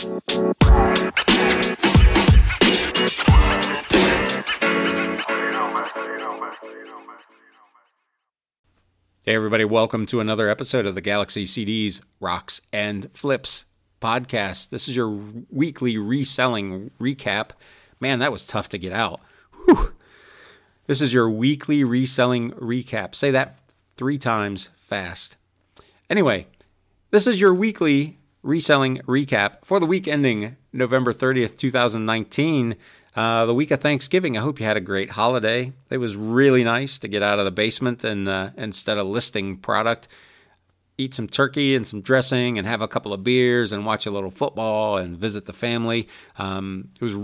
Hey, everybody, welcome to another episode of the Galaxy CDs, Rocks, and Flips podcast. This is your weekly reselling recap. Man, that was tough to get out. Whew. This is your weekly reselling recap. Say that three times fast. Anyway, this is your weekly reselling recap for the week ending November 30th, 2019. Uh, the week of Thanksgiving. I hope you had a great holiday. It was really nice to get out of the basement and uh, instead of listing product, eat some turkey and some dressing and have a couple of beers and watch a little football and visit the family. Um, it was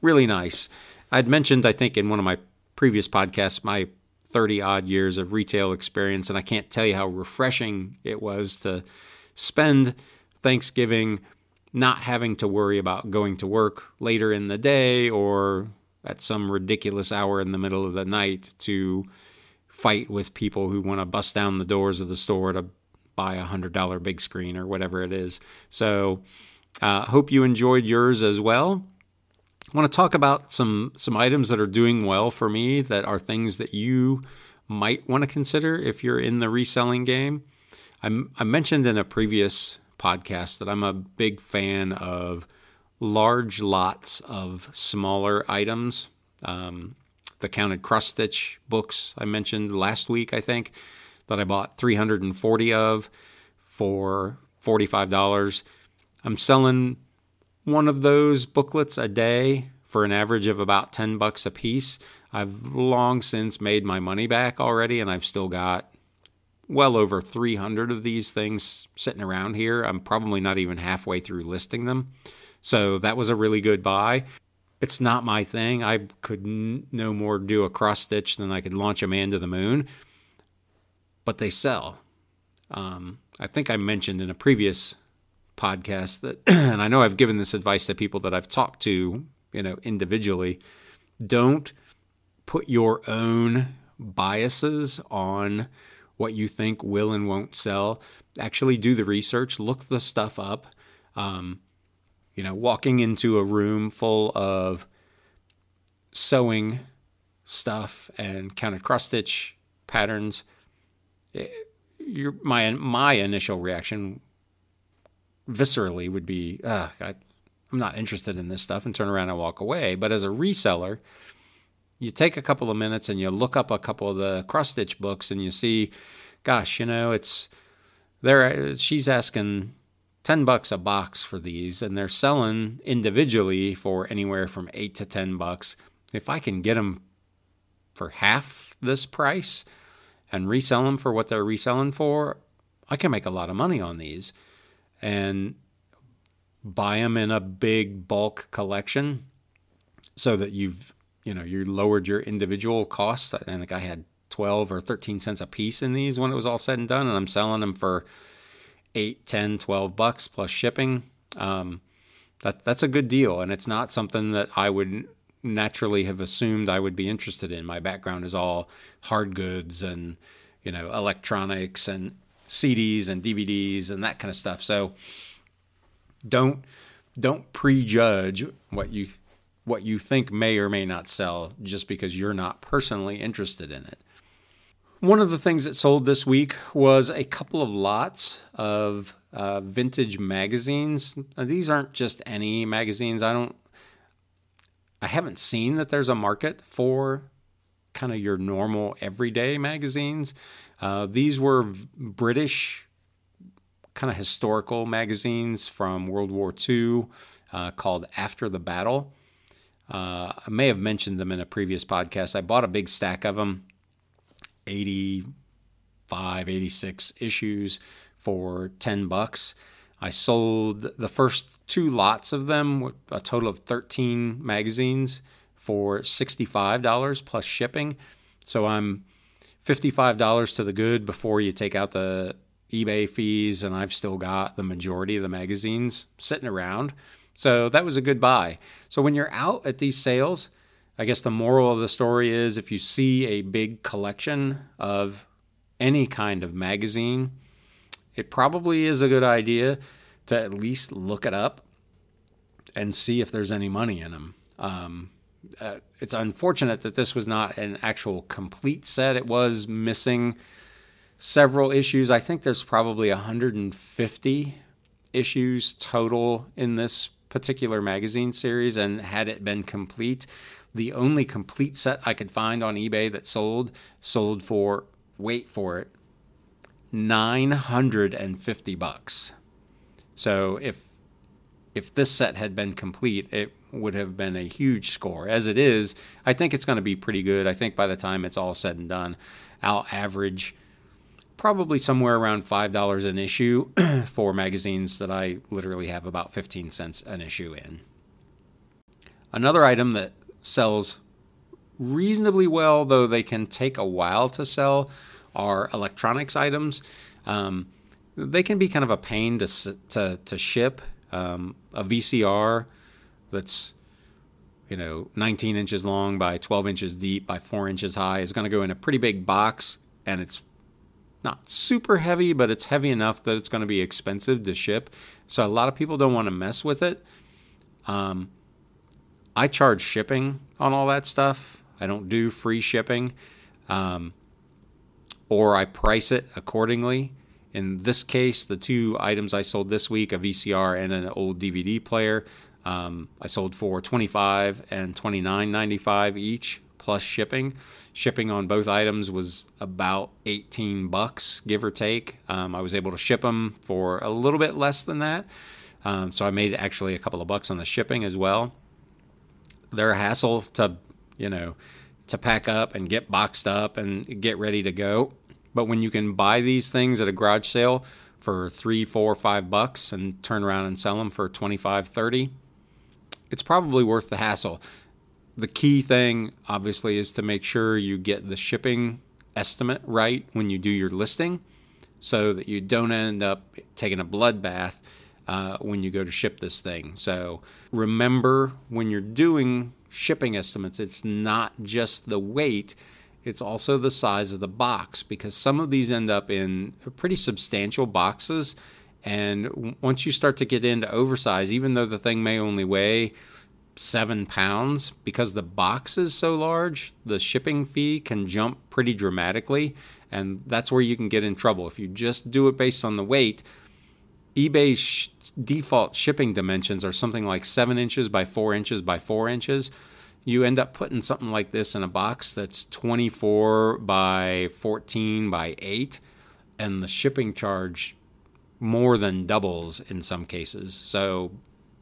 really nice. I'd mentioned, I think, in one of my previous podcasts, my 30 odd years of retail experience, and I can't tell you how refreshing it was to spend Thanksgiving not having to worry about going to work later in the day or at some ridiculous hour in the middle of the night to fight with people who want to bust down the doors of the store to buy a hundred dollar big screen or whatever it is. So, uh, hope you enjoyed yours as well. I want to talk about some some items that are doing well for me that are things that you might want to consider if you're in the reselling game. I, I mentioned in a previous podcast that I'm a big fan of large lots of smaller items. Um, the counted cross stitch books I mentioned last week, I think, that I bought 340 of for $45. I'm selling one of those booklets a day for an average of about 10 bucks a piece. I've long since made my money back already, and I've still got well over 300 of these things sitting around here. I'm probably not even halfway through listing them. So that was a really good buy. It's not my thing. I could n- no more do a cross stitch than I could launch a man to the moon, but they sell. Um, I think I mentioned in a previous podcast that, and I know I've given this advice to people that I've talked to, you know, individually. Don't put your own biases on what you think will and won't sell. Actually, do the research, look the stuff up. Um, you know, walking into a room full of sewing stuff and counted cross stitch patterns, it, your, my my initial reaction viscerally would be, I, I'm not interested in this stuff, and turn around and walk away. But as a reseller, you take a couple of minutes and you look up a couple of the cross stitch books and you see, gosh, you know, it's there. She's asking ten bucks a box for these, and they're selling individually for anywhere from eight to ten bucks. If I can get them for half this price and resell them for what they're reselling for, I can make a lot of money on these, and buy them in a big bulk collection so that you've you know, you lowered your individual costs. I think I had 12 or 13 cents a piece in these when it was all said and done, and I'm selling them for 8, 10, 12 bucks plus shipping. Um, that that's a good deal, and it's not something that I would naturally have assumed I would be interested in. My background is all hard goods and you know electronics and CDs and DVDs and that kind of stuff. So don't don't prejudge what you what you think may or may not sell just because you're not personally interested in it. One of the things that sold this week was a couple of lots of uh, vintage magazines. Now, these aren't just any magazines. I don't, I haven't seen that there's a market for kind of your normal everyday magazines. Uh, these were British kind of historical magazines from World War II uh, called After the Battle. Uh, I may have mentioned them in a previous podcast. I bought a big stack of them, 85, 86 issues for 10 bucks. I sold the first two lots of them, a total of 13 magazines, for $65 plus shipping. So I'm $55 to the good before you take out the eBay fees, and I've still got the majority of the magazines sitting around. So that was a good buy. So when you're out at these sales, I guess the moral of the story is if you see a big collection of any kind of magazine, it probably is a good idea to at least look it up and see if there's any money in them. Um, uh, it's unfortunate that this was not an actual complete set. It was missing several issues. I think there's probably 150 issues total in this particular magazine series, and had it been complete, the only complete set I could find on eBay that sold sold for wait for it 950 bucks. So if if this set had been complete, it would have been a huge score. As it is, I think it's going to be pretty good. I think by the time it's all said and done, I'll average probably somewhere around $5 an issue for magazines that I literally have about 15 cents an issue in. Another item that sells reasonably well, though they can take a while to sell, are electronics items. Um, they can be kind of a pain to to, to ship. Um, a VCR that's you know 19 inches long by 12 inches deep by 4 inches high is going to go in a pretty big box, and it's not super heavy, but it's heavy enough that it's going to be expensive to ship. So a lot of people don't want to mess with it. Um, I charge shipping on all that stuff. I don't do free shipping. Um, or I price it accordingly. In this case, the two items I sold this week, a VCR and an old DVD player, um, I sold for 25 and 29.95 each plus shipping. Shipping on both items was about 18 bucks, give or take. Um, I was able to ship them for a little bit less than that. Um, so I made actually a couple of bucks on the shipping as well. They're a hassle to, you know, to pack up and get boxed up and get ready to go. But when you can buy these things at a garage sale for three, four, five bucks and turn around and sell them for 25, 30, it's probably worth the hassle. The key thing, obviously, is to make sure you get the shipping estimate right when you do your listing so that you don't end up taking a bloodbath uh, when you go to ship this thing. So remember when you're doing shipping estimates, it's not just the weight, it's also the size of the box because some of these end up in pretty substantial boxes. And once you start to get into oversize, even though the thing may only weigh seven pounds, because the box is so large, the shipping fee can jump pretty dramatically. And that's where you can get in trouble. If you just do it based on the weight, eBay's sh- default shipping dimensions are something like seven inches by four inches by four inches. You end up putting something like this in a box that's 24 by 14 by 8, and the shipping charge more than doubles in some cases. So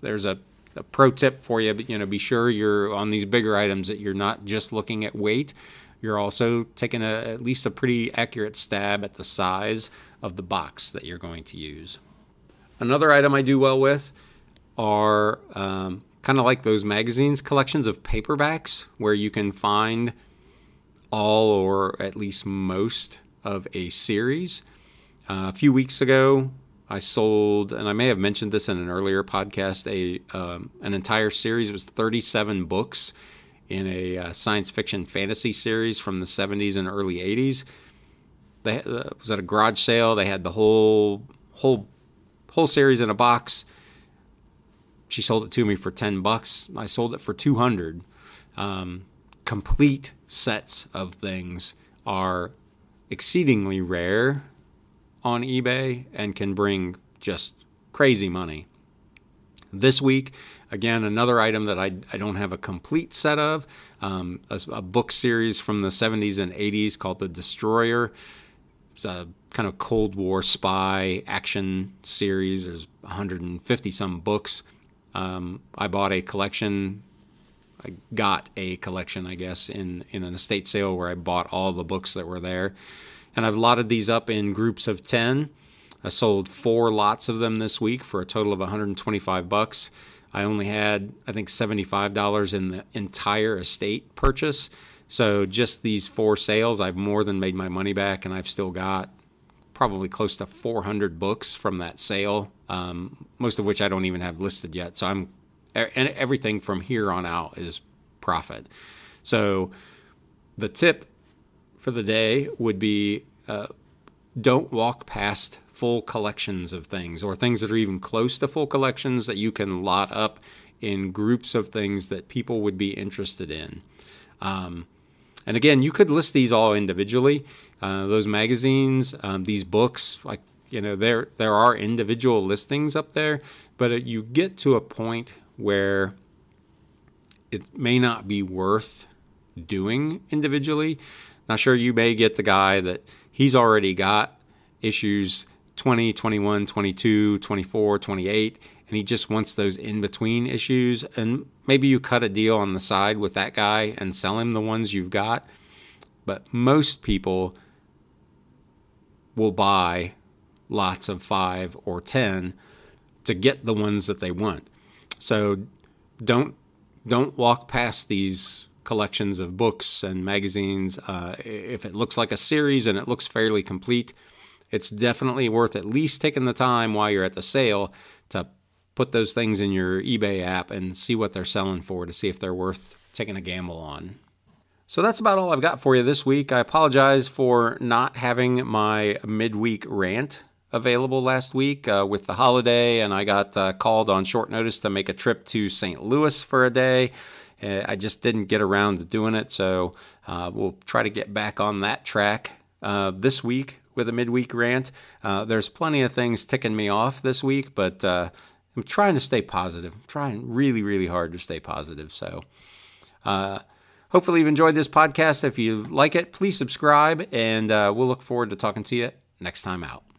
there's a, a pro tip for you. but You know, be sure you're on these bigger items that you're not just looking at weight. You're also taking a, at least a pretty accurate stab at the size of the box that you're going to use. Another item I do well with are um, kind of like those magazines collections of paperbacks where you can find all or at least most of a series. Uh, a few weeks ago, I sold, and I may have mentioned this in an earlier podcast, a um, an entire series. It was 37 books in a uh, science fiction fantasy series from the 70s and early 80s. They uh, was at a garage sale. They had the whole whole whole series in a box. She sold it to me for 10 bucks. I sold it for 200. Um, complete sets of things are exceedingly rare on eBay and can bring just crazy money. This week, again, another item that I, I don't have a complete set of um, a, a, book series from the 70s and 80s called The Destroyer. It's a kind of Cold War spy action series. There's 150 some books. Um, I bought a collection. I got a collection, I guess, in in an estate sale where I bought all the books that were there, and I've lotted these up in groups of ten. I sold four lots of them this week for a total of 125 bucks. I only had, I think, $75 in the entire estate purchase. So just these four sales, I've more than made my money back, and I've still got probably close to 400 books from that sale, um, most of which I don't even have listed yet. So I'm and everything from here on out is profit. So the tip for the day would be uh, don't walk past full collections of things or things that are even close to full collections that you can lot up in groups of things that people would be interested in. Um, and again, you could list these all individually. Uh, those magazines, um, these books, like you know, there there are individual listings up there, but you get to a point where it may not be worth doing individually. Now, sure, you may get the guy that he's already got issues 20, 21, 22, 24, 28, and he just wants those in between issues. And maybe you cut a deal on the side with that guy and sell him the ones you've got. But most people will buy lots of five or 10 to get the ones that they want. So don't don't walk past these collections of books and magazines. Uh, if it looks like a series and it looks fairly complete, it's definitely worth at least taking the time while you're at the sale to put those things in your eBay app and see what they're selling for to see if they're worth taking a gamble on. So that's about all I've got for you this week. I apologize for not having my midweek rant available last week uh, with the holiday, and I got uh, called on short notice to make a trip to St. Louis for a day. Uh, I just didn't get around to doing it, so uh, we'll try to get back on that track uh, this week with a midweek rant. Uh, there's plenty of things ticking me off this week, but I'm trying to stay positive. I'm trying really, really hard to stay positive. So, hopefully, you've enjoyed this podcast. If you like it, please subscribe, and we'll look forward to talking to you next time out.